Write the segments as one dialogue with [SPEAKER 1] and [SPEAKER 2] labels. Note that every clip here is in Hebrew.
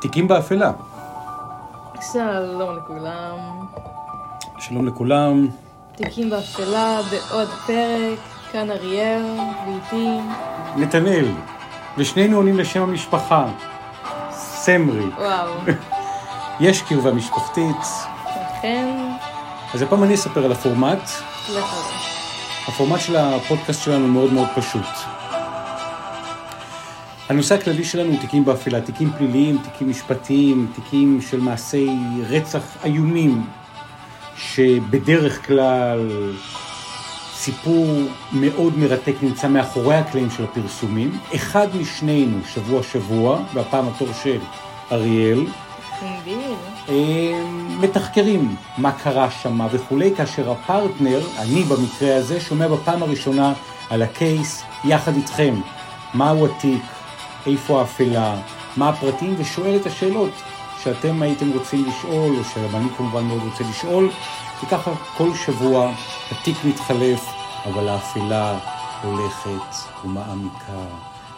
[SPEAKER 1] תיקים באפלה.
[SPEAKER 2] שלום לכולם.
[SPEAKER 1] שלום לכולם.
[SPEAKER 2] תיקים באפלה בעוד פרק, כאן אריאל, ואיתי.
[SPEAKER 1] נתנאל, ושנינו עונים לשם המשפחה, סמרי.
[SPEAKER 2] וואו.
[SPEAKER 1] יש קרבה משפחתית.
[SPEAKER 2] אכן,
[SPEAKER 1] אז הפעם אני אספר על הפורמט.
[SPEAKER 2] זה.
[SPEAKER 1] הפורמט של הפודקאסט שלנו מאוד מאוד פשוט. הנושא הכללי שלנו הוא תיקים באפלה, תיקים פליליים, תיקים משפטיים, תיקים של מעשי רצח איומים, שבדרך כלל סיפור מאוד מרתק נמצא מאחורי הקלעים של הפרסומים. אחד משנינו, שבוע שבוע, והפעם התור של אריאל,
[SPEAKER 2] אינדיל.
[SPEAKER 1] אה, מתחקרים מה קרה שם וכולי, כאשר הפרטנר, אני במקרה הזה, שומע בפעם הראשונה על הקייס יחד איתכם. מהו התיק, איפה האפלה, מה הפרטים, ושואל את השאלות שאתם הייתם רוצים לשאול, או שאני כמובן מאוד רוצה לשאול, וככה כל שבוע התיק מתחלף, אבל האפלה הולכת ומעמיקה.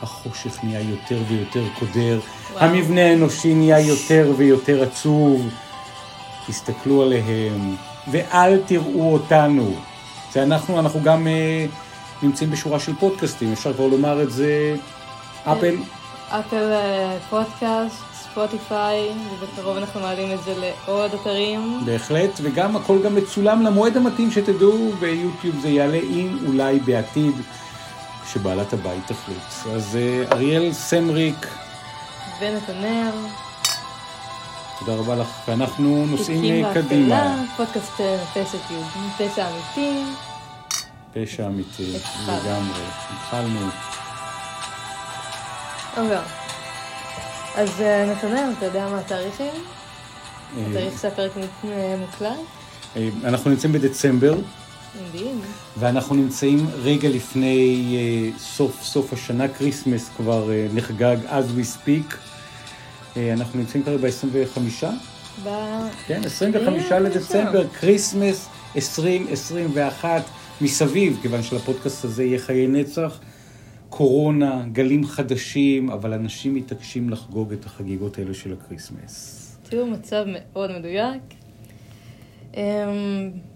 [SPEAKER 1] החושך נהיה יותר ויותר קודר,
[SPEAKER 2] וואו.
[SPEAKER 1] המבנה האנושי נהיה יותר ויותר עצוב. תסתכלו עליהם, ואל תראו אותנו. זה אנחנו, אנחנו גם אה, נמצאים בשורה של פודקאסטים, אפשר כבר לומר את זה, אפל,
[SPEAKER 2] אפל אה, פודקאסט, ספוטיפיי, ובקרוב אנחנו מעלים את זה לעוד אתרים.
[SPEAKER 1] בהחלט, וגם הכל גם מצולם למועד המתאים שתדעו, ביוטיוב זה יעלה אם אולי בעתיד, כשבעלת הבית תחליט. אז אה, אריאל סמריק,
[SPEAKER 2] ונתנאל.
[SPEAKER 1] תודה רבה לך, ואנחנו נוסעים אה, קדימה.
[SPEAKER 2] פודקאסט פשע יהודי, פשע אמיתי.
[SPEAKER 1] פשע אמיתי. לגמרי. התחלנו.
[SPEAKER 2] אוקיי. אז אה, נתנאל, אתה יודע מה התאריכים?
[SPEAKER 1] אה,
[SPEAKER 2] התאריך שהפרק מוקלט?
[SPEAKER 1] אה, אנחנו נמצאים בדצמבר. ואנחנו נמצאים רגע לפני אה, סוף סוף השנה, כריסמס כבר אה, נחגג as we speak. אה, אנחנו נמצאים כרגע ב-25,
[SPEAKER 2] ב-
[SPEAKER 1] כן, 25
[SPEAKER 2] אה,
[SPEAKER 1] לדצמבר, כריסמס 2021 מסביב, כיוון שלפודקאסט הזה יהיה חיי נצח. קורונה, גלים חדשים, אבל אנשים מתעקשים לחגוג את החגיגות האלה של הקריסמס.
[SPEAKER 2] תראו מצב מאוד מדויק. אמ,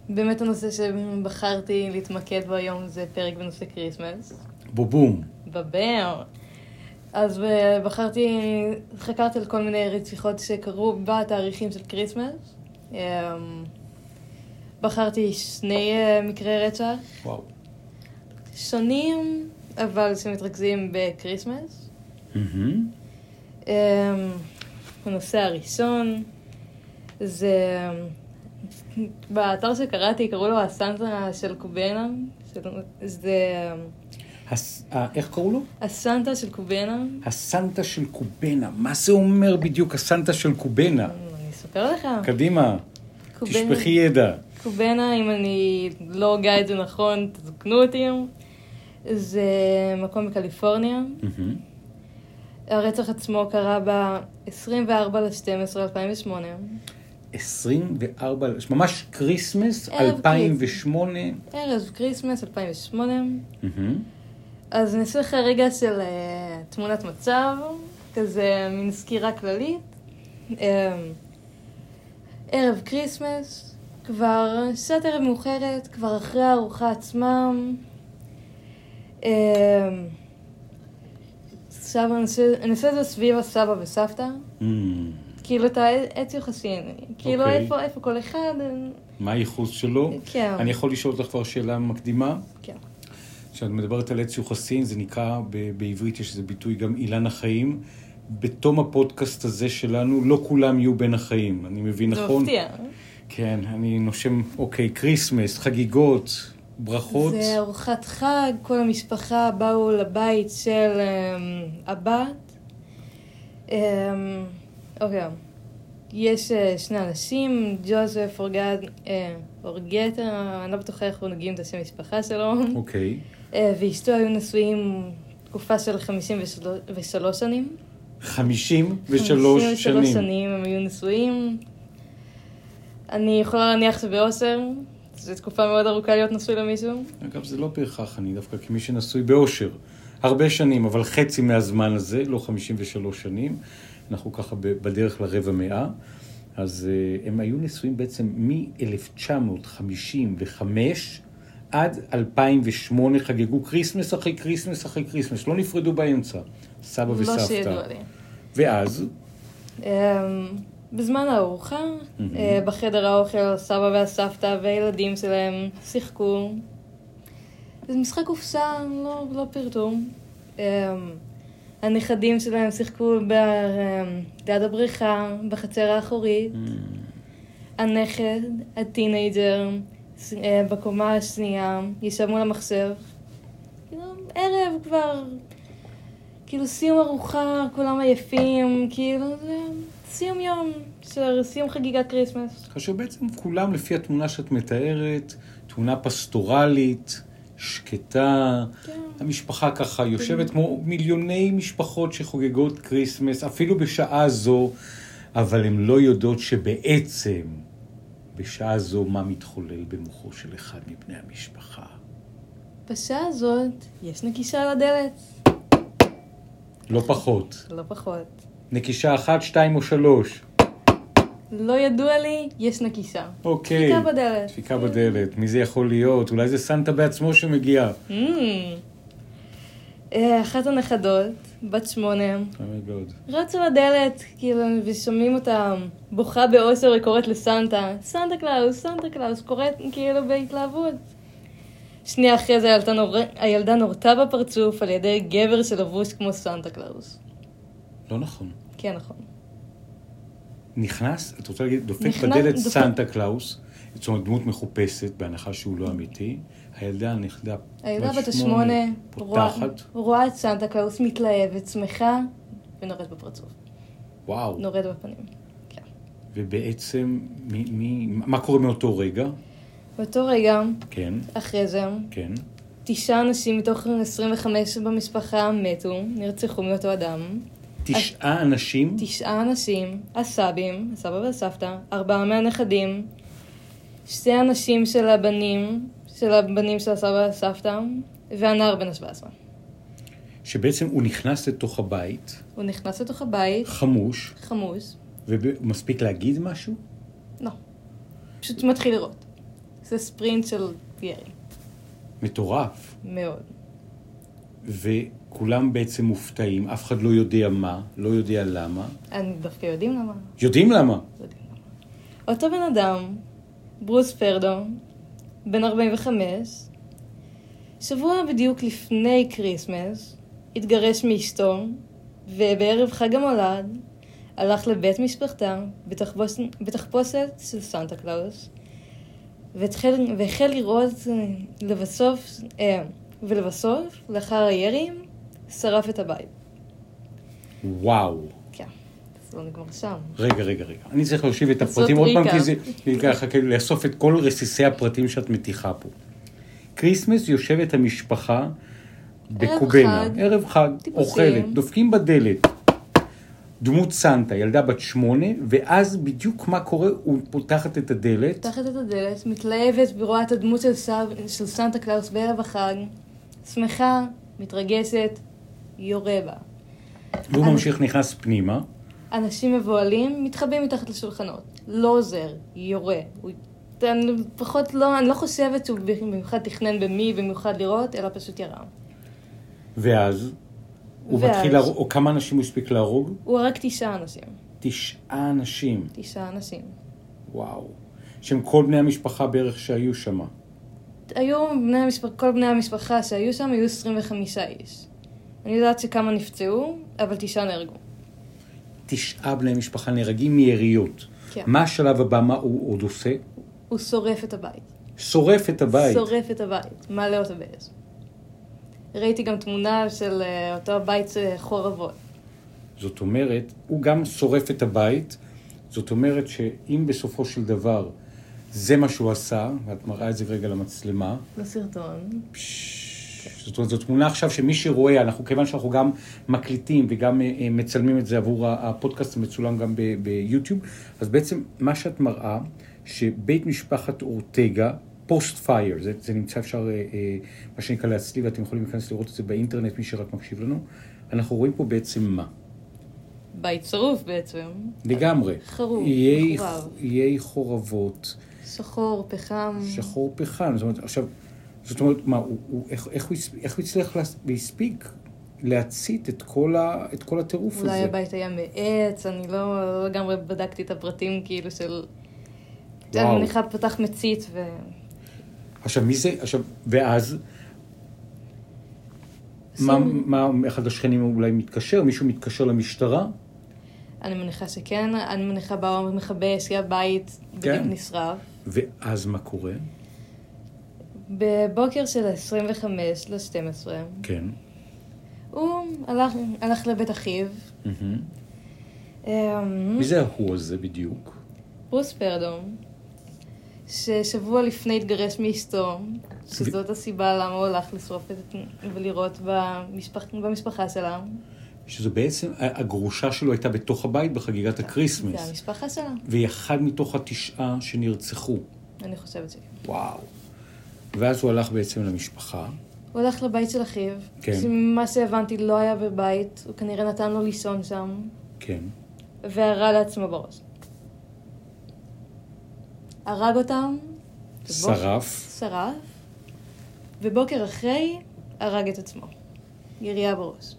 [SPEAKER 2] באמת הנושא שבחרתי להתמקד בו היום זה פרק בנושא כריסמס.
[SPEAKER 1] בובום.
[SPEAKER 2] בבר. אז אה, בחרתי, חקרתי על כל מיני רציחות שקרו בתאריכים של כריסמס. אמ, בחרתי שני אה, מקרי רצח
[SPEAKER 1] וואו.
[SPEAKER 2] שונים, אבל שמתרכזים
[SPEAKER 1] בכריסמס.
[SPEAKER 2] אמ, הנושא הראשון זה... באתר שקראתי קראו לו הסנטה של קובנה. של- זה
[SPEAKER 1] הס- אה, איך קראו לו?
[SPEAKER 2] הסנטה של קובנה.
[SPEAKER 1] הסנטה של קובנה. מה זה אומר בדיוק הסנטה של קובנה?
[SPEAKER 2] אני אספר לך.
[SPEAKER 1] קדימה,
[SPEAKER 2] קובנה-
[SPEAKER 1] תשפכי ידע.
[SPEAKER 2] קובנה, אם אני לא הוגה את זה נכון, תזכנו אותי. זה מקום בקליפורניה.
[SPEAKER 1] מהמם.
[SPEAKER 2] הרצח עצמו קרה ב-24 ל-12 2008.
[SPEAKER 1] 24, ממש כריסמס,
[SPEAKER 2] ערב
[SPEAKER 1] 2008.
[SPEAKER 2] ערב כריסמס 2008.
[SPEAKER 1] מהמם.
[SPEAKER 2] אז אני אעשה לך רגע של אה, תמונת מצב, כזה מין סקירה כללית. אה, ערב כריסמס, כבר שעת ערב מאוחרת, כבר אחרי הארוחה עצמה. אה, סבא, אני עושה- את זה סביב הסבא וסבתא.
[SPEAKER 1] אמ,
[SPEAKER 2] כאילו את העץ יוחסין, כאילו
[SPEAKER 1] אוקיי.
[SPEAKER 2] איפה, איפה כל אחד,
[SPEAKER 1] מה הייחוס שלו?
[SPEAKER 2] כן.
[SPEAKER 1] אני יכול לשאול אותך כבר שאלה מקדימה?
[SPEAKER 2] כן.
[SPEAKER 1] כשאת מדברת על עץ יוחסין, זה נקרא, בעברית יש איזה ביטוי גם אילן החיים. בתום הפודקאסט הזה שלנו, לא כולם יהיו בין החיים. אני מבין
[SPEAKER 2] זה
[SPEAKER 1] נכון?
[SPEAKER 2] מפתיע.
[SPEAKER 1] כן, אני נושם, אוקיי, כריסמס, חגיגות, ברכות.
[SPEAKER 2] זה ארוחת חג, כל המשפחה באו לבית של אמ, הבת. אמ, אוקיי, יש אה, שני אנשים, ג'וזף אורגד, אה, אורגטה, אני לא בטוחה איך נוגעים את השם משפחה שלו,
[SPEAKER 1] אוקיי.
[SPEAKER 2] אה, ואשתו היו נשואים תקופה של 53 שנים.
[SPEAKER 1] 53 שנים.
[SPEAKER 2] שנים הם היו נשואים. אני יכולה להניח שבאושר, זו תקופה מאוד ארוכה להיות נשוי למישהו.
[SPEAKER 1] אגב, זה לא בהכרח, אני דווקא כמי שנשוי באושר. הרבה שנים, אבל חצי מהזמן הזה, לא 53 שנים. אנחנו ככה בדרך לרבע מאה. אז אה, הם היו נשואים בעצם מ-1955 עד 2008 חגגו כריסמס אחרי כריסמס אחרי כריסמס, לא נפרדו באמצע, סבא
[SPEAKER 2] לא
[SPEAKER 1] וסבתא.
[SPEAKER 2] שידוע לי.
[SPEAKER 1] ואז,
[SPEAKER 2] אמ, בזמן הארוחה, אה, בחדר האוכל, סבא והסבתא והילדים שלהם שיחקו. זה משחק קופסה, לא, לא פירטו. אמ, הנכדים שלהם שיחקו אמ, ליד הבריכה, בחצר האחורית. הנכד, הטינג'ר, אה, בקומה השנייה, ישב מול המחשב. כאילו, ערב כבר, כאילו סיום ארוחה, כולם עייפים, כאילו, זה סיום יום, של סיום חגיגת כריסמס.
[SPEAKER 1] כאשר בעצם כולם, לפי התמונה שאת מתארת, תמונה פסטורלית, שקטה,
[SPEAKER 2] כן.
[SPEAKER 1] המשפחה ככה יושבת כמו מיליוני משפחות שחוגגות כריסמס, אפילו בשעה זו, אבל הן לא יודעות שבעצם בשעה זו מה מתחולל במוחו של אחד מבני המשפחה.
[SPEAKER 2] בשעה הזאת יש נקישה על הדלת,
[SPEAKER 1] לא פחות.
[SPEAKER 2] לא פחות.
[SPEAKER 1] נקישה אחת, שתיים או שלוש.
[SPEAKER 2] לא ידוע לי, יש נקישה.
[SPEAKER 1] אוקיי.
[SPEAKER 2] דפיקה בדלת.
[SPEAKER 1] דפיקה בדלת. מי זה יכול להיות? אולי זה סנטה בעצמו שמגיע.
[SPEAKER 2] Mm. אה, אחת הנכדות, בת שמונה,
[SPEAKER 1] oh my god.
[SPEAKER 2] רצו לדלת, כאילו, ושומעים אותה בוכה באושר וקוראת לסנטה, סנטה קלאוס, סנטה קלאוס, קוראת כאילו בהתלהבות. שנייה אחרי זה הילדה, נור... הילדה נורתה בפרצוף על ידי גבר שלבוש כמו סנטה קלאוס.
[SPEAKER 1] לא נכון.
[SPEAKER 2] כן, נכון.
[SPEAKER 1] נכנס, את רוצה להגיד, דופק
[SPEAKER 2] נכנס-
[SPEAKER 1] בדלת
[SPEAKER 2] דופק-
[SPEAKER 1] סנטה קלאוס, זאת אומרת דמות מחופשת, בהנחה שהוא לא אמיתי. הילדה הנכדה,
[SPEAKER 2] הילדה בת השמונה רואה,
[SPEAKER 1] פותחת,
[SPEAKER 2] רואה את סנטה קלאוס מתלהבת, שמחה, ונורית בפרצוף.
[SPEAKER 1] וואו.
[SPEAKER 2] נורית בפנים. כן.
[SPEAKER 1] ובעצם, מי, מי, מה קורה מאותו רגע?
[SPEAKER 2] באותו רגע,
[SPEAKER 1] כן,
[SPEAKER 2] אחרי זה,
[SPEAKER 1] כן.
[SPEAKER 2] תשעה אנשים מתוך 25 במשפחה מתו, נרצחו מאותו אדם.
[SPEAKER 1] תשעה אנשים,
[SPEAKER 2] תשעה אנשים, הסבים, הסבא והסבתא, ארבעה מהנכדים, שתי אנשים של הבנים, של הבנים של הסבא והסבתא, והנער בן ה-17.
[SPEAKER 1] שבעצם הוא נכנס לתוך הבית,
[SPEAKER 2] הוא נכנס לתוך הבית,
[SPEAKER 1] חמוש,
[SPEAKER 2] חמוש,
[SPEAKER 1] ומספיק להגיד משהו?
[SPEAKER 2] לא, פשוט מתחיל לירות. זה ספרינט של ירי,
[SPEAKER 1] מטורף.
[SPEAKER 2] מאוד.
[SPEAKER 1] וכולם בעצם מופתעים, אף אחד לא יודע מה, לא יודע למה.
[SPEAKER 2] אני דווקא יודעים למה.
[SPEAKER 1] יודעים למה.
[SPEAKER 2] יודעים למה. אותו בן אדם, ברוס פרדו, בן 45, שבוע בדיוק לפני כריסמס, התגרש מאשתו, ובערב חג המולד הלך לבית משפחתה בתחפוש, בתחפושת של סנטה קלאוס, והתחל, והחל לירות אה, לבסוף, אה, ולבסוף, לאחר הירי, שרף את הבית.
[SPEAKER 1] וואו.
[SPEAKER 2] כן, לא נגמר שם.
[SPEAKER 1] רגע, רגע, רגע. אני צריך להושיב את הפרטים עוד פעם. כי זה ככה, כאילו, לאסוף את כל רסיסי הפרטים שאת מטיחה פה. כריסמס יושבת המשפחה בקובנה,
[SPEAKER 2] חג.
[SPEAKER 1] ערב חג. אוכלת, דופקים בדלת. דמות סנטה, ילדה בת שמונה, ואז בדיוק מה קורה, היא פותחת את הדלת,
[SPEAKER 2] פותחת את הדלת, מתלהבת ורואה את הדמות של, סב... של סנטה קלאוס בערב החג, שמחה, מתרגשת, יורה בה.
[SPEAKER 1] והוא
[SPEAKER 2] אני-
[SPEAKER 1] ממשיך, נכנס פנימה.
[SPEAKER 2] אנשים מבוהלים, מתחבאים מתחת לשולחנות. לא עוזר, יורה. הוא... אני פחות לא, אני לא חושבת שהוא במיוחד תכנן במי במיוחד לראות, אלא פשוט ירה.
[SPEAKER 1] ואז הוא
[SPEAKER 2] ואז-
[SPEAKER 1] מתחיל להרוג, או כמה אנשים הוא הספיק להרוג?
[SPEAKER 2] הוא הרג תשעה אנשים.
[SPEAKER 1] תשעה אנשים.
[SPEAKER 2] תשעה אנשים.
[SPEAKER 1] וואו. שהם כל בני המשפחה בערך שהיו שם.
[SPEAKER 2] היו בני המשפחה, כל בני המשפחה שהיו שם היו 25 איש. אני יודעת שכמה נפצעו, אבל תשעה נהרגו.
[SPEAKER 1] תשעה בני משפחה נהרגים מיריות.
[SPEAKER 2] כן.
[SPEAKER 1] מה השלב הבא, מה הוא עוד עושה?
[SPEAKER 2] הוא שורף את הבית.
[SPEAKER 1] שורף את הבית.
[SPEAKER 2] שורף את הבית, מעלה אותו באש. ראיתי גם תמונה של אה, אותו בית אה, חורבות.
[SPEAKER 1] זאת אומרת, הוא גם שורף את הבית. זאת אומרת שאם בסופו של דבר זה מה שהוא עשה, ואת מראה את זה רגע למצלמה,
[SPEAKER 2] בסרטון.
[SPEAKER 1] פש- זאת אומרת, זו תמונה עכשיו שמי שרואה, אנחנו, כיוון שאנחנו גם מקליטים וגם אה, מצלמים את זה עבור הפודקאסט המצולם גם ביוטיוב, אז בעצם מה שאת מראה, שבית משפחת אורטגה, פוסט פייר, זה, זה נמצא אפשר, אה, אה, מה שנקרא להצליב, ואתם יכולים להיכנס לראות את זה באינטרנט, מי שרק מקשיב לנו, אנחנו רואים פה בעצם מה?
[SPEAKER 2] בית שרוף בעצם.
[SPEAKER 1] לגמרי.
[SPEAKER 2] חרוב,
[SPEAKER 1] איי-
[SPEAKER 2] מחורב.
[SPEAKER 1] איי חורבות,
[SPEAKER 2] שחור, פחם.
[SPEAKER 1] שחור פחם. זאת אומרת, עכשיו, זאת אומרת, מה, הוא, הוא, איך, איך, הוא, הספ- איך הוא הצליח והספיק להצית את כל, ה, את כל הטירוף
[SPEAKER 2] אולי
[SPEAKER 1] הזה?
[SPEAKER 2] הבית היה מעץ, אני לא לא לגמרי בדקתי את הפרטים כאילו של...
[SPEAKER 1] וואו.
[SPEAKER 2] אני מניחה פתח מצית ו...
[SPEAKER 1] עכשיו, מי זה, עכשיו, ואז, מה, מה, אחד השכנים אולי מתקשר, מישהו מתקשר למשטרה?
[SPEAKER 2] אני מניחה שכן, אני מניחה באו מכבס, כי הבית בדיוק
[SPEAKER 1] כן.
[SPEAKER 2] נשרף.
[SPEAKER 1] ואז מה קורה?
[SPEAKER 2] בבוקר של ה-25 ל-12,
[SPEAKER 1] כן.
[SPEAKER 2] הוא הלך, הלך לבית אחיו.
[SPEAKER 1] מהמם.
[SPEAKER 2] אמ,
[SPEAKER 1] מי זה ההוא הזה בדיוק?
[SPEAKER 2] ברוס פרדום, ששבוע לפני התגרש מאשתו, שזאת הסיבה למה הוא הלך לשרוף את, ולירות במשפח, במשפחה שלה.
[SPEAKER 1] שזו בעצם, הגרושה שלו הייתה בתוך הבית בחגיגת
[SPEAKER 2] זה
[SPEAKER 1] הכריסמס.
[SPEAKER 2] המשפחה שלה,
[SPEAKER 1] והיא אחד מתוך התשעה שנרצחו.
[SPEAKER 2] אני חושבת שכן.
[SPEAKER 1] וואו. ואז הוא הלך בעצם למשפחה.
[SPEAKER 2] הוא הלך לבית של אחיו,
[SPEAKER 1] כן.
[SPEAKER 2] שממה שהבנתי לא היה בבית, הוא כנראה נתן לו לישון שם,
[SPEAKER 1] כן.
[SPEAKER 2] וירה לעצמו בראש. הרג אותם,
[SPEAKER 1] שרף.
[SPEAKER 2] שרף, ובוקר אחרי הרג את עצמו. ירייה בראש.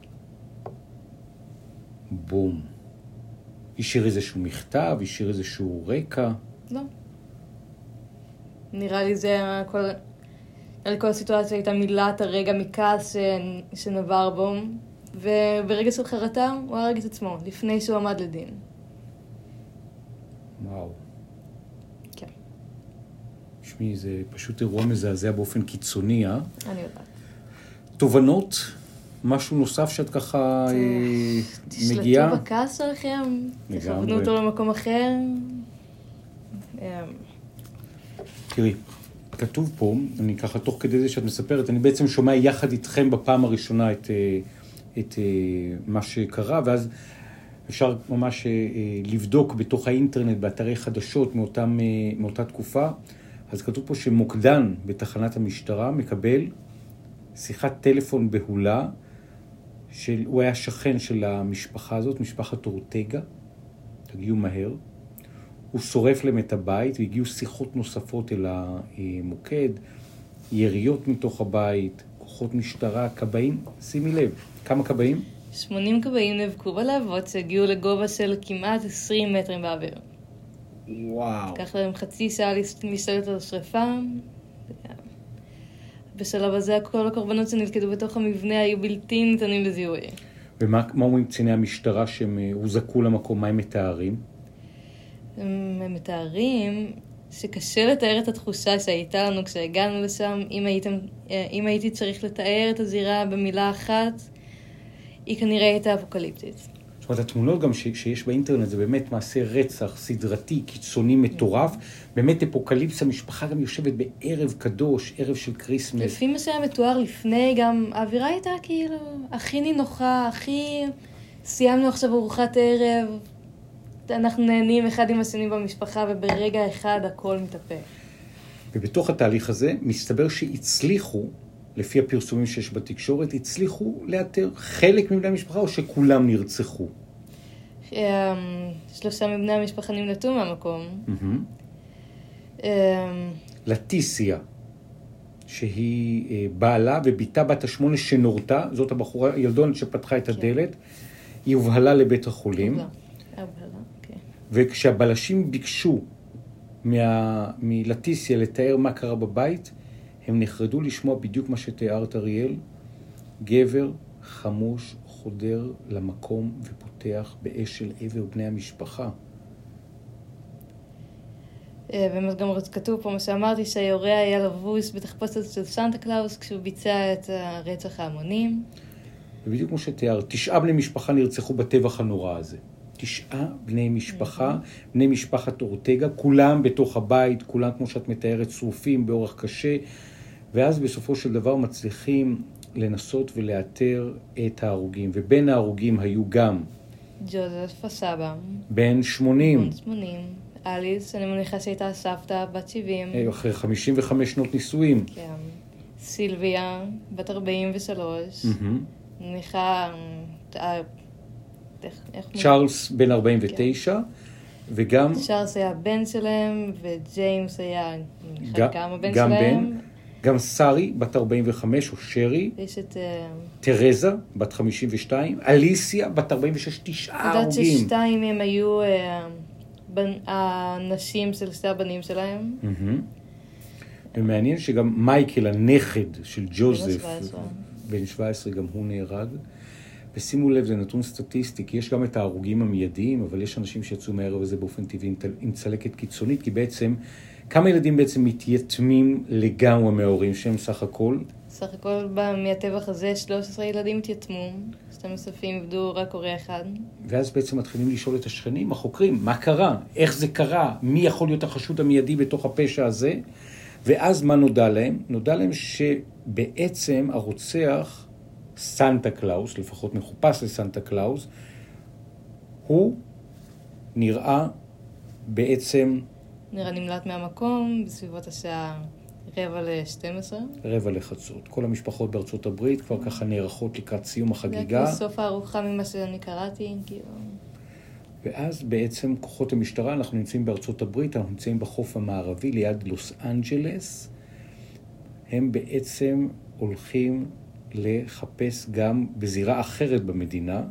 [SPEAKER 1] בום. השאיר איזשהו מכתב, השאיר איזשהו רקע.
[SPEAKER 2] לא. נראה לי זה כל... לי כל הסיטואציה הייתה מילת הרגע מכעס ש... שנבר בו, וברגע של חרטה הוא הרג את עצמו, לפני שהוא עמד לדין.
[SPEAKER 1] וואו. תשמעי, זה פשוט אירוע מזעזע באופן קיצוני, אה?
[SPEAKER 2] אני יודעת.
[SPEAKER 1] תובנות? משהו נוסף שאת ככה אה, מגיעה?
[SPEAKER 2] תשלטו בכעס שלכם. תכוונו אותו למקום אחר. אמ,
[SPEAKER 1] תראי, כתוב פה, אני ככה, תוך כדי זה שאת מספרת, אני בעצם שומע יחד איתכם בפעם הראשונה את, אה, את אה, מה שקרה, ואז אפשר ממש אה, אה, לבדוק בתוך האינטרנט, באתרי חדשות מאותם, אה, מאותה תקופה. אז כתוב פה שמוקדן בתחנת המשטרה מקבל שיחת טלפון בהולה, של, הוא היה שכן של המשפחה הזאת, משפחת אורטגה, תגיעו מהר. הוא שורף להם את הבית והגיעו שיחות נוספות אל המוקד, יריות מתוך הבית, כוחות משטרה, כבאים, שימי לב, כמה כבאים?
[SPEAKER 2] 80 כבאים נאבקו בלהבות שהגיעו לגובה של כמעט 20 מטרים באוויר.
[SPEAKER 1] וואו.
[SPEAKER 2] לקח להם חצי שעה להשתלט על השרפה. בשלב הזה כל הקורבנות שנלכדו בתוך המבנה היו בלתי ניתנים לזיהוי.
[SPEAKER 1] ומה מה אומרים קציני המשטרה שהם אה, הוזעקו למקום, מה הם מתארים?
[SPEAKER 2] הם הם מתארים שקשה לתאר את התחושה שהייתה לנו כשהגענו לשם. אם, הייתם, אה, אם הייתי צריך לתאר את הזירה במילה אחת, היא כנראה הייתה אפוקליפטית.
[SPEAKER 1] זאת אומרת, התמונות גם ש- שיש באינטרנט זה באמת מעשה רצח סדרתי, קיצוני, מטורף. באמת אפוקליפסה, משפחה גם יושבת בערב קדוש, ערב של כריסמס.
[SPEAKER 2] לפי מה שהיה מתואר לפני, גם האווירה הייתה כאילו הכי נינוחה, הכי... סיימנו עכשיו ארוחת ערב, אנחנו נהנים אחד עם השני במשפחה, וברגע אחד הכל מתהפך.
[SPEAKER 1] ובתוך התהליך הזה מסתבר שהצליחו, לפי הפרסומים שיש בתקשורת, הצליחו לאתר חלק מבני המשפחה או שכולם נרצחו.
[SPEAKER 2] אמ, שלושה מבני המשפחה נמלטו מהמקום. אמ,
[SPEAKER 1] לטיסיה, שהיא אה, בעלה ובתה בת השמונה שנורתה, זאת הבחורה, הילדונת שפתחה את הדלת, היא הובהלה לבית החולים,
[SPEAKER 2] הבהלה, אוקיי.
[SPEAKER 1] וכשהבלשים ביקשו מלטישיה לתאר מה קרה בבית, הם נחרדו לשמוע בדיוק מה שתיארת, אריאל. גבר חמוש חודר למקום ופותח באש לעבר בני המשפחה.
[SPEAKER 2] אה, באמת גם כתוב פה מה שאמרתי, שהיורה היה לבוש בתחפושת של סנטה קלאוס כשהוא ביצע את רצח ההמונים.
[SPEAKER 1] ובדיוק כמו שתיארת, תשעה בני משפחה נרצחו בטבח הנורא הזה. תשעה בני משפחה, בני משפחת אורטגה, כולם בתוך הבית, כולם, כמו שאת מתארת, שרופים באורח קשה, ואז בסופו של דבר מצליחים לנסות ולאתר את ההרוגים. ובין ההרוגים היו גם
[SPEAKER 2] ג'וזף הסבא,
[SPEAKER 1] בן 80,
[SPEAKER 2] בן 80, אליס, אני מניחה שהייתה סבתא, בת 70,
[SPEAKER 1] אה, אחרי 55 שנות נישואים.
[SPEAKER 2] כן. סילביה, בת 43,
[SPEAKER 1] מהמם.
[SPEAKER 2] אני מניחה, אה,
[SPEAKER 1] צ'ארלס בן 49, וגם...
[SPEAKER 2] צ'ארלס היה הבן שלהם, וג'יימס היה
[SPEAKER 1] גם-
[SPEAKER 2] הבן שלהם.
[SPEAKER 1] גם שרי, בת 45, או שרי,
[SPEAKER 2] יש את... אה,
[SPEAKER 1] תרזה, בת 52, אליסיה, בת 46, תשעה
[SPEAKER 2] אני יודעת
[SPEAKER 1] הרוגים.
[SPEAKER 2] ששתיים מהם היו אה, בנ- הנשים של שתי הבנים שלהם.
[SPEAKER 1] ומעניין שגם מייקל, הנכד של ג'וזף,
[SPEAKER 2] 17.
[SPEAKER 1] בן 17, גם הוא נהרג. ושימו לב, זה נתון סטטיסטי, כי יש גם את ההרוגים המיידיים, אבל יש אנשים שיצאו מהערב הזה באופן טבעי עם צלקת קיצונית, כי בעצם, כמה ילדים בעצם מתייתמים לגמרי מההורים שלהם סך הכל?
[SPEAKER 2] סך הכל מהטבח הזה 13 ילדים התייתמו, 12 נוספים איבדו רק הורה אחד.
[SPEAKER 1] ואז בעצם מתחילים לשאול את השכנים, החוקרים, מה קרה? איך זה קרה? מי יכול להיות החשוד המיידי בתוך הפשע הזה? ואז מה נודע להם? נודע להם שבעצם הרוצח, סנטה קלאוס, לפחות מחופש לסנטה קלאוס, הוא נראה בעצם
[SPEAKER 2] נראה נמלט מהמקום בסביבות השעה רבע ל-12.
[SPEAKER 1] רבע לחצות. כל המשפחות בארצות הברית כבר ככה נערכות לקראת סיום
[SPEAKER 2] זה
[SPEAKER 1] החגיגה.
[SPEAKER 2] היה סוף הארוחה ממה שאני קראתי, כאילו...
[SPEAKER 1] ואז בעצם כוחות המשטרה, אנחנו נמצאים בארצות הברית, אנחנו נמצאים בחוף המערבי ליד לוס אנג'לס, הם בעצם הולכים לחפש גם בזירה אחרת במדינה,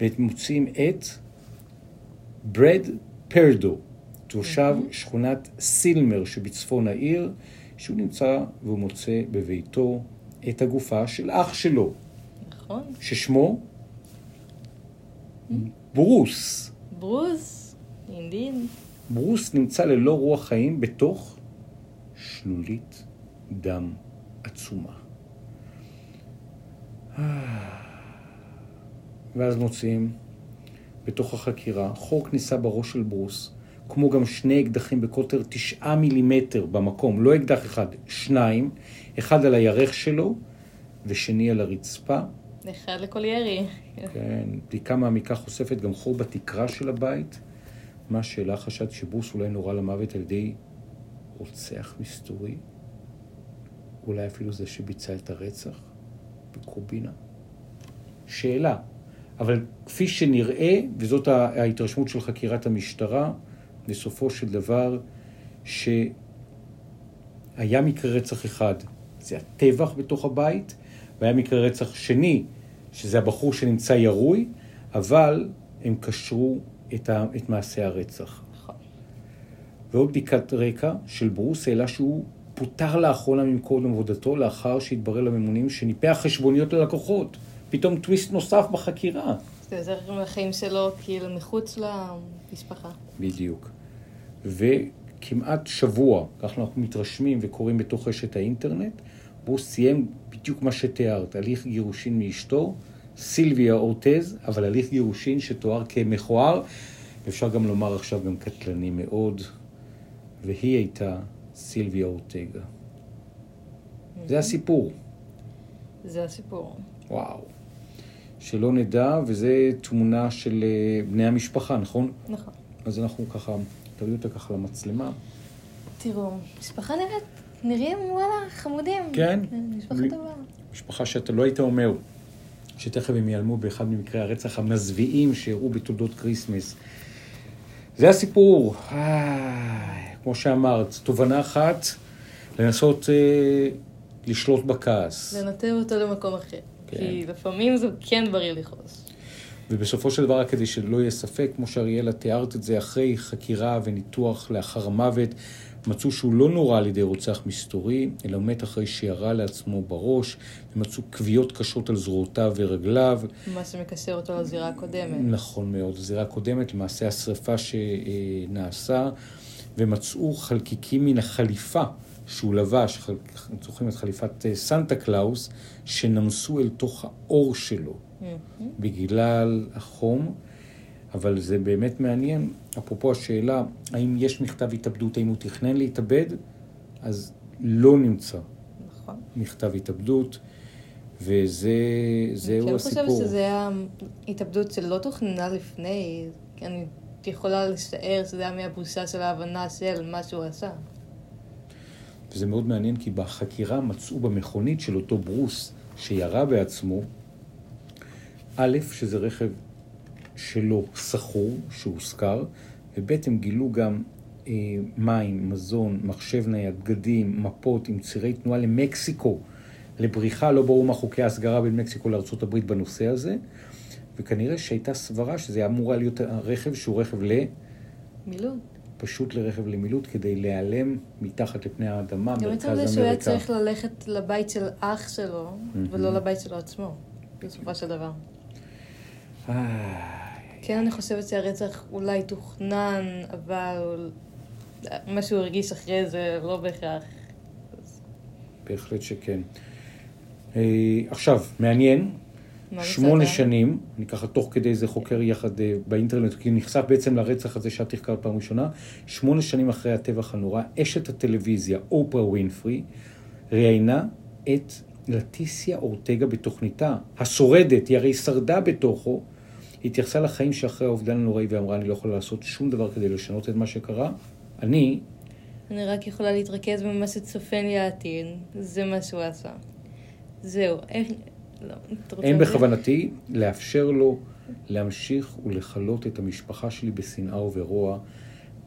[SPEAKER 1] ומוצאים את ברד פרדו, תושב שכונת סילמר שבצפון העיר, שהוא נמצא והוא מוצא בביתו את הגופה של אח שלו,
[SPEAKER 2] נכון?
[SPEAKER 1] ששמו ברוס.
[SPEAKER 2] ברוס, אינדין.
[SPEAKER 1] ברוס נמצא ללא רוח חיים בתוך שלולית דם עצומה. ואז מוצאים בתוך החקירה חור כניסה בראש של ברוס, כמו גם שני אקדחים בקוטר תשעה מילימטר במקום, לא אקדח אחד, שניים, אחד על הירך שלו ושני על הרצפה.
[SPEAKER 2] אחד לכל ירי.
[SPEAKER 1] כן, בדיקה מעמיקה חושפת גם חור בתקרה של הבית. מה השאלה? חשד שברוס אולי נורה למוות על ידי רוצח מסתורי? אולי אפילו זה שביצע את הרצח בקובינה? שאלה. אבל כפי שנראה, וזאת ההתרשמות של חקירת המשטרה, בסופו של דבר, שהיה מקרה רצח אחד, זה הטבח בתוך הבית, והיה מקרה רצח שני, שזה הבחור שנמצא ירוי, אבל הם קשרו את, ה, את מעשי הרצח.
[SPEAKER 2] נכון.
[SPEAKER 1] ועוד בדיקת רקע של ברוס העלה שהוא פוטר לאחרונה ממקום עבודתו לאחר שהתברר לממונים שניפח חשבוניות ללקוחות. פתאום טוויסט נוסף בחקירה.
[SPEAKER 2] זה עוזר לחיים שלו, כאילו, מחוץ למשפחה.
[SPEAKER 1] בדיוק. וכמעט שבוע, כך אנחנו מתרשמים וקוראים בתוך רשת האינטרנט, ברוס סיים בדיוק מה שתיארת, הליך גירושין מאשתו, סילביה אורטז, אבל הליך גירושין שתואר כמכוער, ואפשר גם לומר עכשיו גם קטלני מאוד, והיא הייתה סילביה אורטגה. זה הסיפור,
[SPEAKER 2] זה הסיפור.
[SPEAKER 1] וואו. שלא נדע, וזה תמונה של אה, בני המשפחה, נכון?
[SPEAKER 2] נכון.
[SPEAKER 1] אז אנחנו ככה, תביאו אותה ככה למצלמה.
[SPEAKER 2] תראו, משפחה נראית, נראים וואלה, חמודים.
[SPEAKER 1] כן.
[SPEAKER 2] משפחה
[SPEAKER 1] בלי-
[SPEAKER 2] טובה.
[SPEAKER 1] משפחה שאתה לא היית אומר, שתכף הם ייעלמו באחד ממקרי הרצח המזוויעים שאירעו בתולדות כריסמס. זה הסיפור. כמו שאמרת, תובנה אחת, לנסות אה, לשלוט בכעס.
[SPEAKER 2] לנתב אותו למקום אחר.
[SPEAKER 1] כן.
[SPEAKER 2] כי לפעמים זה כן בריא לכעוס.
[SPEAKER 1] ובסופו של דבר, כדי שלא יהיה ספק, כמו שאריאלה תיארת את זה, אחרי חקירה וניתוח לאחר המוות, מצאו שהוא לא נורה על ידי רוצח מסתורי, אלא מת אחרי שירה לעצמו בראש, ומצאו כוויות קשות על זרועותיו ורגליו.
[SPEAKER 2] מה שמקשר אותו לזירה הקודמת.
[SPEAKER 1] נכון מאוד, זירה קודמת, למעשה השרפה שנעשה, ומצאו חלקיקים מן החליפה שהוא לבש, זוכרים את חליפת אה, סנטה קלאוס, שנמסו אל תוך האור שלו. בגלל החום, אבל זה באמת מעניין. אפרופו השאלה, האם יש מכתב התאבדות, האם הוא תכנן להתאבד, אז לא נמצא
[SPEAKER 2] נכון.
[SPEAKER 1] מכתב התאבדות, וזהו
[SPEAKER 2] אני כן
[SPEAKER 1] הסיפור.
[SPEAKER 2] חושבת שזה היה התאבדות שלא תוכננה לפני. כי אני יכולה לשער שזה היה מהבושה של ההבנה של מה שהוא עשה.
[SPEAKER 1] וזה מאוד מעניין, כי בחקירה מצאו במכונית של אותו ברוס שירה בעצמו, א', שזה רכב שלו סחור, שהושכר, וב' הם גילו גם אה, מים, מזון, מחשב נייד, בגדים, מפות עם צירי תנועה למקסיקו, לבריחה, לא ברור מה חוקי ההסגרה בין מקסיקו לארה"ב בנושא הזה, וכנראה שהייתה סברה שזה היה אמור להיות רכב שהוא רכב ל...
[SPEAKER 2] מילוט.
[SPEAKER 1] פשוט לרכב למילוט כדי להיעלם מתחת לפני האדמה,
[SPEAKER 2] גם
[SPEAKER 1] מרכז
[SPEAKER 2] עצם זה שהוא היה
[SPEAKER 1] אמריקה.
[SPEAKER 2] צריך ללכת לבית של אח שלו, ולא לבית שלו עצמו, בסופו של דבר. כן, אני חושבת שהרצח אולי תוכנן, אבל מה שהוא הרגיש אחרי זה לא בהכרח.
[SPEAKER 1] בהחלט שכן. אה, עכשיו, מעניין, שמונה? שנים, אני ככה תוך כדי זה חוקר יחד אה, באינטרנט, כי נחשף בעצם לרצח הזה שאת תחקרת פעם ראשונה, שמונה שנים אחרי הטבח הנורא, אשת הטלוויזיה, אופרה ווינפרי, ראיינה את לטיסיה אורטגה בתוכניתה, השורדת, היא הרי שרדה בתוכו, היא התייחסה לחיים שאחרי האובדן הנוראי ואמרה, אני לא יכולה לעשות שום דבר כדי לשנות את מה שקרה. אני,
[SPEAKER 2] אני רק יכולה להתרכז במה שצופן לי העתיד, זה מה שהוא עשה. זהו, איך... לא,
[SPEAKER 1] אין? בכוונתי לאפשר לו להמשיך ולכלות את המשפחה שלי בשנאה וברוע.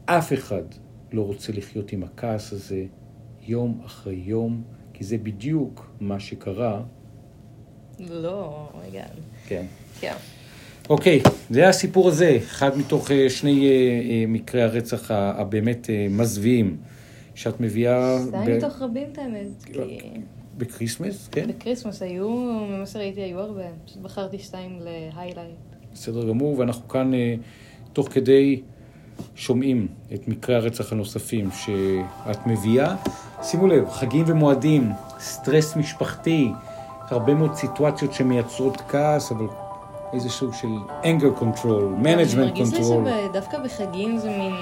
[SPEAKER 1] אף אחד לא רוצה לחיות עם הכעס הזה יום אחרי יום, כי זה בדיוק מה שקרה.
[SPEAKER 2] לא, רגע.
[SPEAKER 1] כן.
[SPEAKER 2] כן.
[SPEAKER 1] אוקיי, זה היה הסיפור הזה, אחד מתוך אה, שני אה, אה, מקרי הרצח הבאמת מזוויעים שאת מביאה
[SPEAKER 2] זה היה מתוך רבים את האמת, כי
[SPEAKER 1] בכריסמס, כן?
[SPEAKER 2] בכריסמס היו, ממה שראיתי היו הרבה, פשוט בחרתי שתיים ל highlight.
[SPEAKER 1] בסדר גמור, ואנחנו כאן תוך כדי שומעים את מקרי הרצח הנוספים שאת מביאה. שימו לב, חגים ומועדים, סטרס משפחתי, הרבה מאוד סיטואציות שמייצרות כעס, אבל איזה סוג של anger control, management
[SPEAKER 2] מרגיש לי
[SPEAKER 1] control.
[SPEAKER 2] שדווקא בחגים זה מין...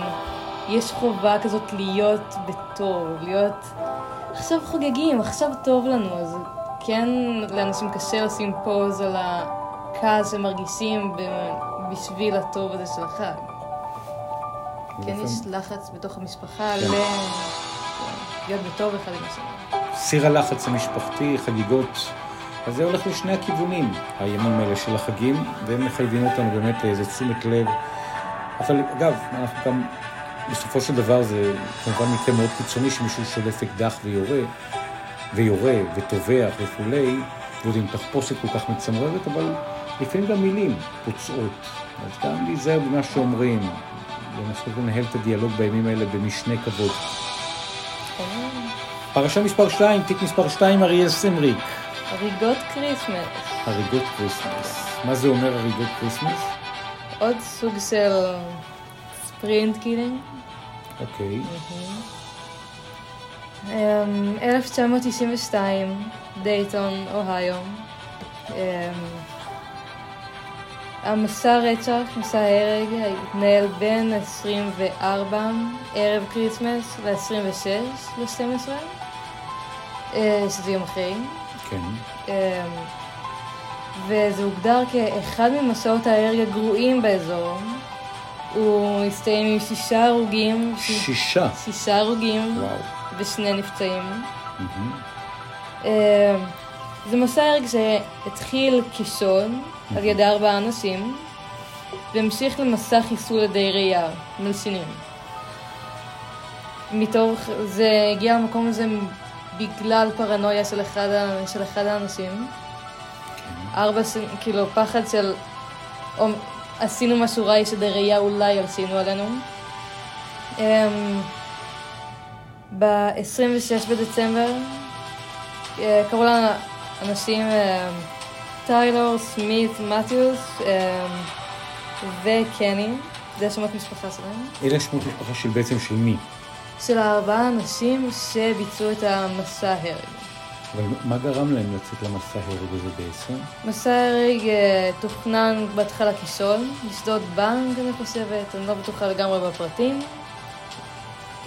[SPEAKER 2] יש חובה כזאת להיות בטוב, להיות... עכשיו חוגגים, עכשיו טוב לנו, אז כן, לאנשים קשה לשים פוז על הכעס שהם מרגישים ב- בשביל הטוב הזה של החג. כן, יש לחץ בתוך המשפחה
[SPEAKER 1] כן.
[SPEAKER 2] ל... להיות בטוב אחד עם השני.
[SPEAKER 1] סיר הלחץ המשפחתי, חגיגות, אז זה הולך לשני הכיוונים, הימים האלה של החגים, והם מחייבים אותנו באמת לאיזה תשומת לב. אבל אגב, אנחנו גם, בסופו של דבר זה כמובן מקרה מאוד קיצוני שמישהו שולף אקדח ויורה, ויורה וטובח וכולי, ועוד עם תחפושת כל כך מצמררת, אבל לפעמים גם מילים פוצעות. אז גם להיזהר במה שאומרים, לנסות לנהל את הדיאלוג בימים האלה במשנה כבוד. פרשה מספר 2, תיק מספר 2, אריאלה סמריק.
[SPEAKER 2] הריגות כריסמס.
[SPEAKER 1] הריגות כריסמס. מה זה אומר הריגות כריסמס?
[SPEAKER 2] עוד סוג של spree killing.
[SPEAKER 1] אוקיי.
[SPEAKER 2] אמ, 1992, דייטון, אוהיו. אמ, המסע רצח, מסע הרג, התנהל בין 24 ערב כריסמס ל-26 ל-12, אה, שזה יום אחרי.
[SPEAKER 1] כן.
[SPEAKER 2] אמ, וזה הוגדר כאחד ממסעות ההרג הגרועים באזור. הוא הסתיים עם שישה הרוגים,
[SPEAKER 1] שישה.
[SPEAKER 2] שישה הרוגים
[SPEAKER 1] וואו.
[SPEAKER 2] ושני נפצעים. אמ, זה מסע הרג שהתחיל כשון על ידי ארבעה אנשים, והמשיך למסע חיסול עדי ראייה, מלשינים. מתוך, זה הגיע למקום הזה בגלל פרנויה של אחד, של אחד האנשים. ארבע, ש- כאילו, פחד של, או, עשינו משהו רע, יש ראייה, אולי ילשינו עלינו. אמ, ב-26 בדצמבר אה, קראו לה אנשים אה, טיילור, סמית, מתיוס אה, וקני, זה השמות משפחה שלהם,
[SPEAKER 1] אלה שמות משפחה של בעצם של מי?
[SPEAKER 2] של הארבעה אנשים שביצעו את המסע הרג.
[SPEAKER 1] אבל מה גרם להם לצאת למסע הרג הזה בעצם?
[SPEAKER 2] מסע הרג אה, תוכנן בהתחלה כישלון, לשדוד בנק אני חושבת, אני לא בטוחה לגמרי בפרטים.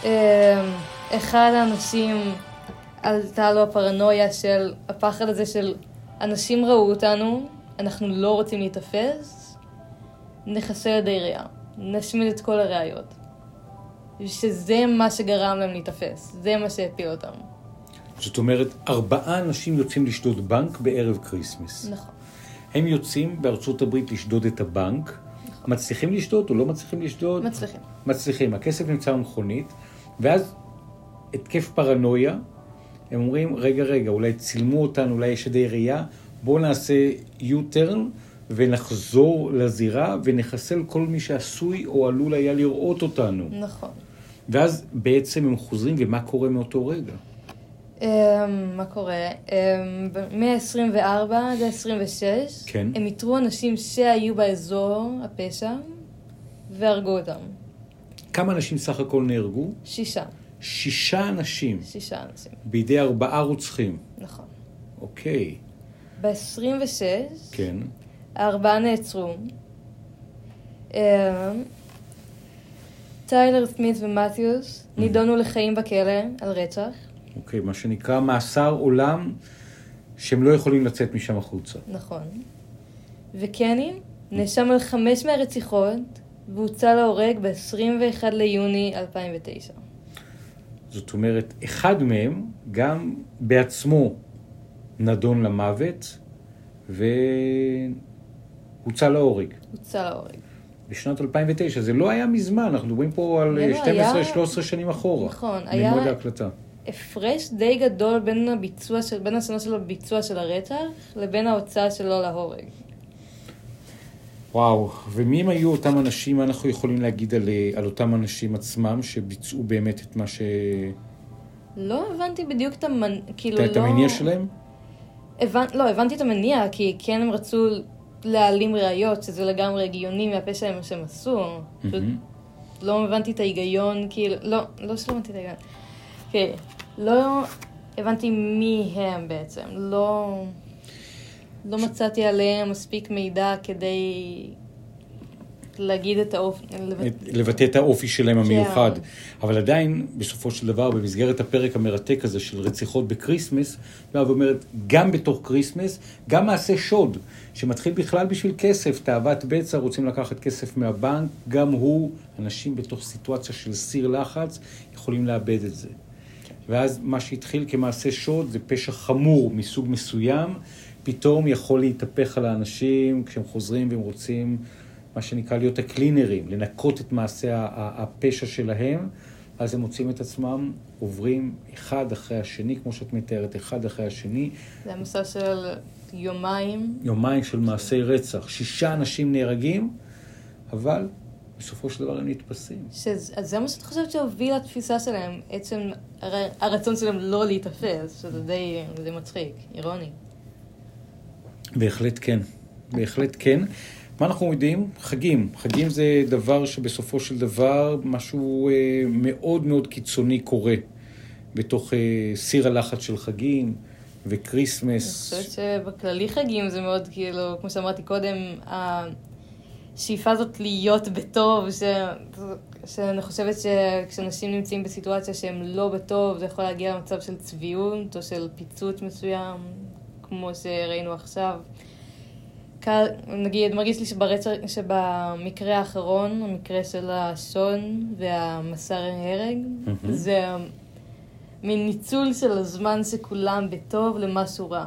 [SPEAKER 2] אה, אחד האנשים עלתה לו הפרנויה של הפחד הזה של אנשים ראו אותנו, אנחנו לא רוצים להיתפס, נחסל עדי ראייה, נשמיד את כל הראיות. שזה מה שגרם להם להיתפס, זה מה שהפיל אותם.
[SPEAKER 1] זאת אומרת, ארבעה אנשים יוצאים לשדוד בנק בערב כריסמס.
[SPEAKER 2] נכון.
[SPEAKER 1] הם יוצאים בארצות הברית לשדוד את הבנק, מצליחים לשדוד או לא מצליחים לשדוד?
[SPEAKER 2] מצליחים.
[SPEAKER 1] מצליחים. הכסף נמצא במכונית, ואז התקף פרנויה, הם אומרים, רגע, רגע, אולי צילמו אותנו, אולי יש עדי ראייה, בואו נעשה U-turn ונחזור לזירה ונחסל כל מי שעשוי או עלול היה לראות אותנו.
[SPEAKER 2] נכון.
[SPEAKER 1] ואז בעצם הם חוזרים, ומה קורה מאותו רגע?
[SPEAKER 2] Um, מה קורה? Um, מ-24 עד 26,
[SPEAKER 1] כן.
[SPEAKER 2] הם איתרו אנשים שהיו באזור הפשע והרגו אותם.
[SPEAKER 1] כמה אנשים סך הכל נהרגו?
[SPEAKER 2] שישה.
[SPEAKER 1] שישה אנשים
[SPEAKER 2] שישה אנשים.
[SPEAKER 1] בידי ארבעה רוצחים.
[SPEAKER 2] נכון.
[SPEAKER 1] אוקיי,
[SPEAKER 2] ב-26,
[SPEAKER 1] כן.
[SPEAKER 2] הארבעה נעצרו. Um, טיילר סמית ומתיוס נידונו לחיים בכלא על רצח.
[SPEAKER 1] אוקיי, מה שנקרא מאסר עולם שהם לא יכולים לצאת משם החוצה.
[SPEAKER 2] נכון. וקני נאשם על חמש מהרציחות והוצא להורג ב-21 ליוני 2009.
[SPEAKER 1] זאת אומרת, אחד מהם גם בעצמו נדון למוות והוצא להורג.
[SPEAKER 2] הוצא להורג.
[SPEAKER 1] בשנת 2009, זה לא היה מזמן, אנחנו מדברים פה על
[SPEAKER 2] לא, לא,
[SPEAKER 1] 12-13
[SPEAKER 2] היה-
[SPEAKER 1] שנים אחורה.
[SPEAKER 2] נכון, היה-
[SPEAKER 1] ממועד ההקלטה.
[SPEAKER 2] הפרש די גדול בין הביצוע של, בין השנה של הביצוע של הרצח לבין ההוצאה שלו להורג.
[SPEAKER 1] וואו, ומי הם היו אותם אנשים, מה אנחנו יכולים להגיד על, אה, על אותם אנשים עצמם שביצעו באמת את מה ש...
[SPEAKER 2] לא הבנתי בדיוק את המנ... כאילו
[SPEAKER 1] את,
[SPEAKER 2] לא...
[SPEAKER 1] את המניע שלהם?
[SPEAKER 2] הבנ... לא, הבנתי את המניע, כי כן הם רצו להעלים ראיות, שזה לגמרי הגיוני מהפשע שהם עשו. פשוט. לא הבנתי את ההיגיון, כאילו, לא, לא שלא הבנתי את ההיגיון. כן, לא הבנתי מי הם בעצם, לא, לא מצאתי עליהם מספיק מידע כדי להגיד את האופן,
[SPEAKER 1] את- לבטא את האופי שלהם
[SPEAKER 2] כן.
[SPEAKER 1] המיוחד. אבל עדיין, בסופו של דבר, במסגרת הפרק המרתק הזה של רציחות בכריסמס, באה ואומרת, גם בתוך קריסמס, גם מעשה שוד, שמתחיל בכלל בשביל כסף, תאוות בצע, רוצים לקחת כסף מהבנק, גם הוא, אנשים בתוך סיטואציה של סיר לחץ, יכולים לאבד את זה. ואז מה שהתחיל כמעשה שוד זה פשע חמור מסוג מסוים, פתאום יכול להתהפך על האנשים כשהם חוזרים והם רוצים, מה שנקרא להיות הקלינרים, לנקות את מעשה הפשע שלהם, אז הם מוצאים את עצמם עוברים אחד אחרי השני, כמו שאת מתארת, אחד אחרי השני,
[SPEAKER 2] זה היה מסע של יומיים.
[SPEAKER 1] יומיים של מעשי רצח, שישה אנשים נהרגים, אבל בסופו של דבר הם נתפסים.
[SPEAKER 2] שזה, אז זה מה שאת חושבת שהוביל לתפיסה שלהם, עצם הר, הרצון שלהם לא להיתפס, שזה די, די מצחיק, אירוני.
[SPEAKER 1] בהחלט כן, בהחלט כן. מה אנחנו יודעים? חגים. חגים זה דבר שבסופו של דבר משהו אה, מאוד מאוד קיצוני קורה בתוך אה, סיר הלחץ של חגים
[SPEAKER 2] אני
[SPEAKER 1] וכריסמס.
[SPEAKER 2] חושבת שבכללי חגים זה מאוד כאילו, כמו שאמרתי קודם, השאיפה הזאת להיות בטוב, ש... שאני חושבת שכשאנשים נמצאים בסיטואציה שהם לא בטוב, זה יכול להגיע למצב של צביעות או של פיצוץ מסוים, כמו שראינו עכשיו. כ- נגיד, מרגיש לי שברצח, שבמקרה האחרון, המקרה של השון והמסע הרג,
[SPEAKER 1] מהמם.
[SPEAKER 2] זה מין ניצול של הזמן שכולם בטוב למשהו רע.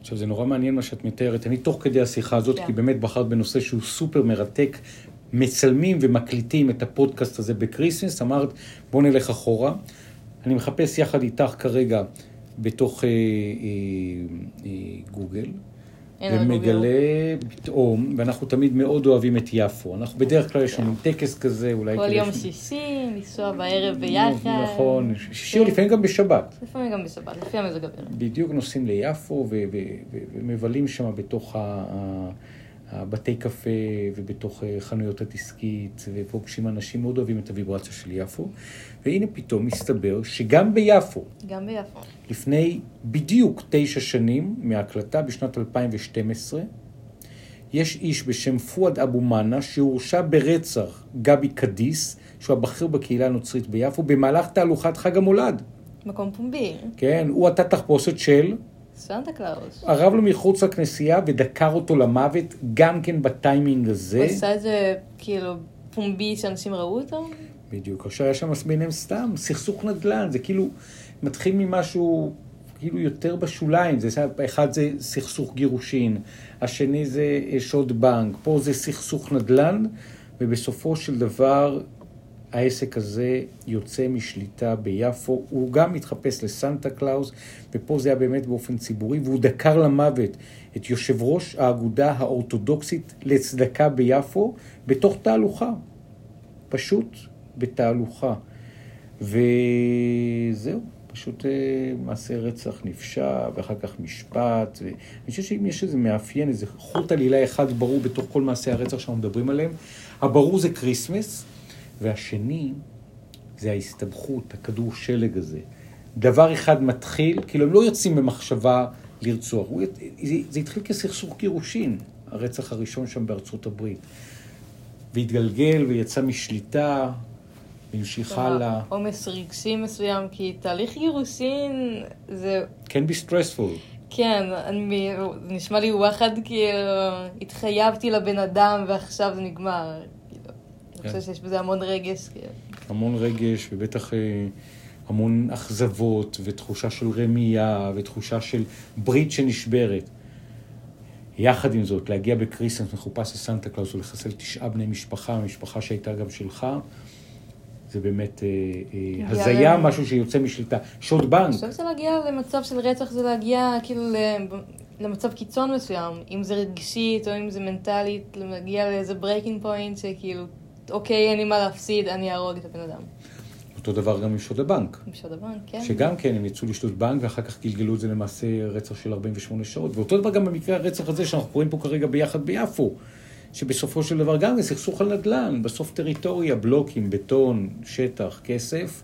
[SPEAKER 1] עכשיו, זה נורא מעניין מה שאת מתארת. אני תוך כדי השיחה הזאת,
[SPEAKER 2] כן.
[SPEAKER 1] כי באמת בחרת בנושא שהוא סופר מרתק, מצלמים ומקליטים את הפודקאסט הזה בכריסמס, אמרת, בוא נלך אחורה. אני מחפש יחד איתך כרגע בתוך אה, אה, אה, גוגל. ומגלה. פתאום, ואנחנו תמיד מאוד אוהבים את יפו. אנחנו בדרך כלל יש לנו טקס כזה, אולי...
[SPEAKER 2] כל יום
[SPEAKER 1] ש-
[SPEAKER 2] שישי, לנסוע בערב ביחד.
[SPEAKER 1] נכון, שישי או
[SPEAKER 2] כן.
[SPEAKER 1] לפעמים גם בשבת.
[SPEAKER 2] לפעמים גם בשבת, לפי המזג אוויר.
[SPEAKER 1] בדיוק נוסעים ליפו ומבלים שם בתוך ה- הבתי קפה ובתוך אה, חנויות הדיסקית ופוגשים אנשים מאוד אוהבים את הוויברציה של יפו. והנה פתאום מסתבר שגם ביפו,
[SPEAKER 2] גם ביפו.
[SPEAKER 1] לפני בדיוק תשע שנים מההקלטה בשנת 2012, יש איש בשם פואד אבו מאנה שהורשע ברצח גבי קדיס, שהוא הבכיר בקהילה הנוצרית ביפו, במהלך תהלוכת חג המולד.
[SPEAKER 2] מקום פומבי.
[SPEAKER 1] כן, הוא עטה תחפושת של,
[SPEAKER 2] סנטה קלאוס.
[SPEAKER 1] ערב לו מחוץ לכנסייה ודקר אותו למוות, גם כן בטיימינג הזה.
[SPEAKER 2] הוא עשה את זה כאילו פומבי שאנשים ראו אותו?
[SPEAKER 1] בדיוק. עכשיו היה שם ביניהם סתם סכסוך נדל"ן, זה כאילו מתחיל ממשהו כאילו יותר בשוליים, זה, אחד זה סכסוך גירושין, השני זה אה, שוד בנק, פה זה סכסוך נדל"ן, ובסופו של דבר העסק הזה יוצא משליטה ביפו, הוא גם מתחפש לסנטה קלאוס, ופה זה היה באמת באופן ציבורי, והוא דקר למוות את יושב ראש האגודה האורתודוקסית לצדקה ביפו בתוך תהלוכה, פשוט בתהלוכה. וזהו, פשוט אה, מעשה רצח נפשע, ואחר כך משפט. ואני חושב שאם יש איזה מאפיין, איזה חוט עלילה אחד ברור בתוך כל מעשי הרצח שאנחנו מדברים עליהם, הברור זה כריסמס, והשני זה ההסתבכות, הכדור שלג הזה. דבר אחד מתחיל, כאילו הם לא יוצאים במחשבה לרצוח, הוא, זה, זה התחיל כסכסוך גירושין, הרצח הראשון שם בארצות הברית. והתגלגל ויצא משליטה, והמשיך הלאה.
[SPEAKER 2] עומס רגשי מסוים, כי תהליך גירושין זה...
[SPEAKER 1] can be stressful.
[SPEAKER 2] כן, אני, נשמע לי וואחד כאילו, התחייבתי לבן אדם ועכשיו זה נגמר. אני כן. חושבת שיש בזה המון רגש. כאילו.
[SPEAKER 1] המון רגש, ובטח אה, המון אכזבות, ותחושה של רמייה, ותחושה של ברית שנשברת. יחד עם זאת, להגיע בקריסמס מחופש לסנטה קלאוס ולחסל תשעה בני משפחה, משפחה שהייתה גם שלך, זה באמת אה, אה, הזיה, ל... משהו שיוצא משליטה. שוד בנק. אני
[SPEAKER 2] חושבת שלהגיע למצב של רצח זה להגיע כאילו למצב קיצון מסוים, אם זה רגשית או אם זה מנטלית, להגיע לאיזה breaking point שכאילו, אוקיי, אין לי מה להפסיד, אני אהרוג את הבן אדם.
[SPEAKER 1] אותו דבר גם עם שוד הבנק.
[SPEAKER 2] עם שוד הבנק, כן.
[SPEAKER 1] שגם כן, הם יצאו לשדוד בנק ואחר כך גלגלו את זה למעשה רצח של 48 שעות. ואותו דבר גם במקרה הרצח הזה שאנחנו קוראים פה כרגע ביחד ביפו. שבסופו של דבר גם זה סכסוך על נדל"ן, בסוף טריטוריה, בלוקים, בטון, שטח, כסף,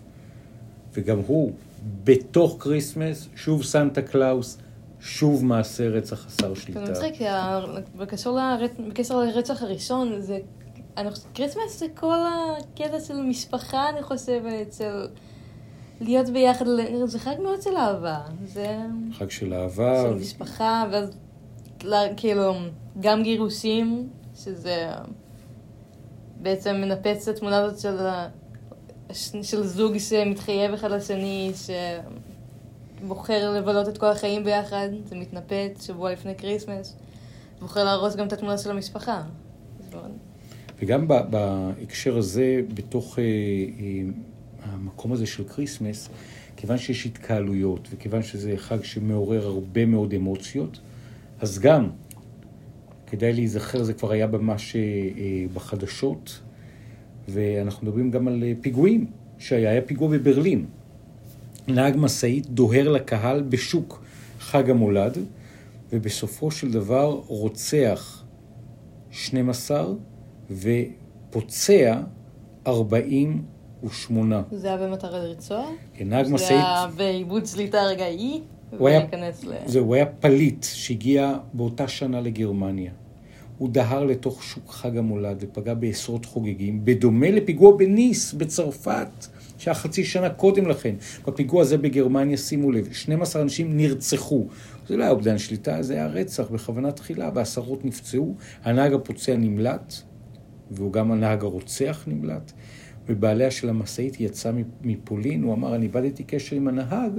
[SPEAKER 1] וגם הוא, בתוך כריסמס, שוב סנטה קלאוס, שוב מעשה רצח חסר שליטה.
[SPEAKER 2] זה מצחיק, בקשר לרצח הראשון, זה... כריסמס זה כל הקטע של משפחה, אני חושבת, של להיות ביחד, זה חג מאוד של אהבה. זה...
[SPEAKER 1] חג של אהבה.
[SPEAKER 2] של משפחה, ואז כאילו, גם גירושים, שזה בעצם מנפץ את התמונה הזאת של, של זוג שמתחייב אחד לשני, שבוחר לבלות את כל החיים ביחד, זה מתנפץ שבוע לפני כריסמס, בוחר להרוס גם את התמונה של המשפחה.
[SPEAKER 1] וגם בהקשר הזה, בתוך אה, אה, המקום הזה של כריסמס, כיוון שיש התקהלויות, וכיוון שזה חג שמעורר הרבה מאוד אמוציות, אז גם כדאי להיזכר, זה כבר היה ממש אה, בחדשות, ואנחנו מדברים גם על פיגועים שהיה, היה פיגוע בברלין. נהג משאית דוהר לקהל בשוק חג המולד, ובסופו של דבר רוצח 12 ופוצע 48.
[SPEAKER 2] זה היה במטרה לרצוח?
[SPEAKER 1] כן, נהג משאית...
[SPEAKER 2] זה היה בעיבוד שליטה רגעי?
[SPEAKER 1] הוא היה, ל... זה, הוא היה פליט שהגיע באותה שנה לגרמניה. הוא דהר לתוך שוק חג המולד ופגע בעשרות חוגגים, בדומה לפיגוע בניס בצרפת, שהיה חצי שנה קודם לכן. בפיגוע הזה בגרמניה, שימו לב, 12 אנשים נרצחו. זה לא היה אובדן שליטה, זה היה רצח בכוונה תחילה, ועשרות נפצעו. הנהג הפוצע נמלט, והוא גם הנהג הרוצח נמלט. ובעליה של המשאית יצא מפולין, הוא אמר, אני איבדתי קשר עם הנהג,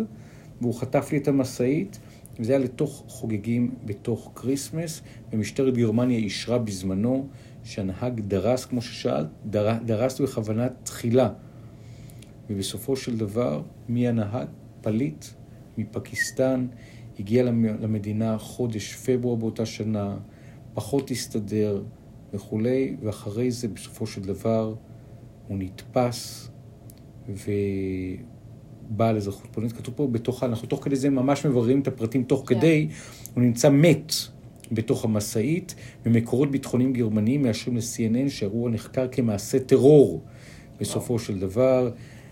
[SPEAKER 1] והוא חטף לי את המשאית, וזה היה לתוך חוגגים בתוך כריסמס, ומשטרת גרמניה אישרה בזמנו שהנהג דרס, כמו ששאלת, דר, דרס בכוונת תחילה. ובסופו של דבר, מי הנהג? פליט מפקיסטן, הגיע למדינה חודש פברואר באותה שנה, פחות הסתדר וכולי, ואחרי זה בסופו של דבר הוא נתפס, ו... בעל אזרחות פולנית, כתוב פה בתוך, אנחנו תוך כדי זה ממש מבררים את הפרטים תוך yeah. כן. כדי, הוא נמצא מת בתוך המשאית, ומקורות ביטחוניים גרמניים מאשרים ל-CNN שהאירוע נחקר כמעשה טרור בסופו wow. של דבר.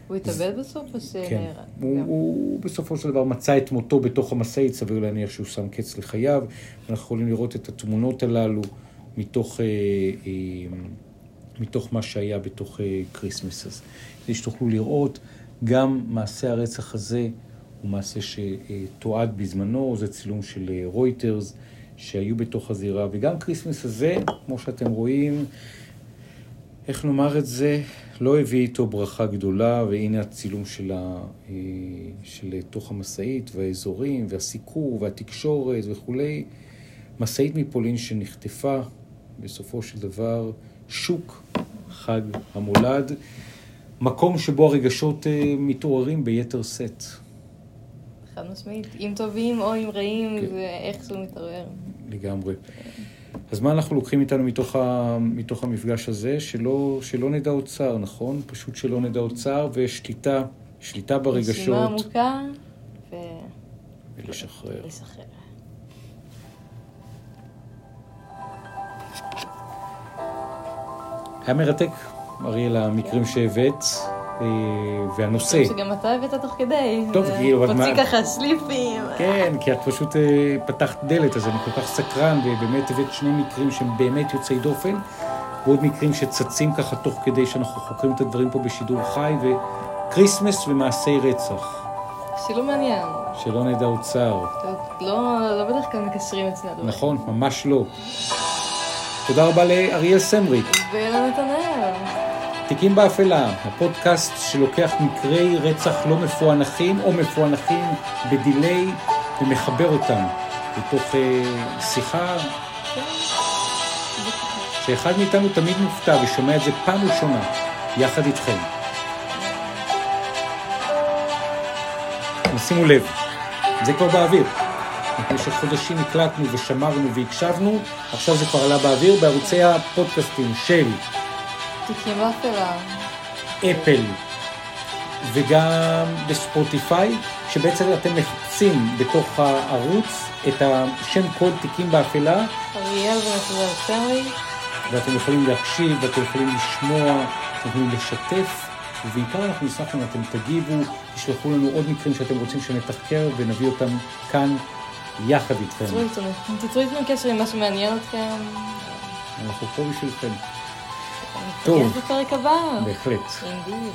[SPEAKER 2] הוא התאבד בסוף או ש...
[SPEAKER 1] כן, הוא, הוא בסופו של דבר מצא את מותו בתוך המשאית, סביר להניח שהוא שם קץ לחייו. אנחנו יכולים לראות את התמונות הללו מתוך, אה, אה, מתוך מה שהיה בתוך אה, כריסמס. אז כדי שתוכלו לראות. גם מעשה הרצח הזה הוא מעשה שתועד בזמנו, זה צילום של אה, רויטרס שהיו בתוך הזירה, וגם כריסמס הזה, כמו שאתם רואים, איך נאמר את זה, לא הביא איתו ברכה גדולה, והנה הצילום של, ה, אה, של תוך המשאית, והאזורים, והסיקור, והתקשורת וכולי. משאית מפולין שנחטפה, בסופו של דבר, שוק, חג המולד, מקום שבו הרגשות אה, מתעוררים ביתר שאת.
[SPEAKER 2] חד משמעית, אם טובים או אם רעים,
[SPEAKER 1] כן.
[SPEAKER 2] זה איכשהו מתעורר.
[SPEAKER 1] לגמרי. אז מה אנחנו לוקחים איתנו מתוך, ה, מתוך המפגש הזה? שלא, שלא נדע עוד צער, נכון? פשוט שלא נדע עוד צער ושליטה, שליטה
[SPEAKER 2] נשימה
[SPEAKER 1] ברגשות
[SPEAKER 2] עמוקה
[SPEAKER 1] ולשחרר.
[SPEAKER 2] ולשחרר.
[SPEAKER 1] היה מרתק, אריאל, המקרים שהבאת, אה, והנושא.
[SPEAKER 2] שגם אתה הבאת תוך כדי.
[SPEAKER 1] טוב, כאילו, אבל מה-
[SPEAKER 2] ככה שליפים.
[SPEAKER 1] כן, כי את פשוט אה, פתחת דלת, אז אני כל כך סקרן, ובאמת הבאת שני מקרים שהם באמת יוצאי דופן, ועוד מקרים שצצים ככה תוך כדי שאנחנו חוקרים את הדברים פה בשידור חי, וכריסמס ומעשי רצח,
[SPEAKER 2] שילוב מעניין.
[SPEAKER 1] שלא נדע עוד צער.
[SPEAKER 2] לא לא בדרך כלל מקשרים הדברים.
[SPEAKER 1] נכון, ממש לא. תודה רבה לאריאל סמריק.
[SPEAKER 2] ולנתנאל.
[SPEAKER 1] תיקים באפלה, הפודקאסט שלוקח מקרי רצח לא מפוענחים או מפוענחים בדיליי ומחבר אותם לתוך אה, שיחה שאחד מאיתנו תמיד מופתע ושומע את זה פעם ראשונה, יחד איתכם. שימו לב, זה כבר באוויר. במשך חודשים הקלטנו ושמרנו והקשבנו, עכשיו זה כבר עלה באוויר בערוצי הפודקאסטים של
[SPEAKER 2] תיקים.
[SPEAKER 1] אפל וגם בספוטיפיי, שבעצם אתם מחפשים בתוך הערוץ את השם קוד תיקים באפלה,
[SPEAKER 2] אריאל ונתנאל סמרי.
[SPEAKER 1] ואתם יכולים להקשיב, ואתם יכולים לשמוע, אתם יכולים לשתף, ובעיקר אנחנו נשמח אם אתם תגיבו, תשלחו לנו עוד מקרים שאתם רוצים שנתחקר ונביא אותם כאן יחד איתכם.
[SPEAKER 2] תצרו איתנו, קשר עם מה שמעניין אתכם.
[SPEAKER 1] אנחנו פה בשבילכם. טוב.
[SPEAKER 2] נתראה בפרק הבא.
[SPEAKER 1] בהחלט.
[SPEAKER 2] אינדיד.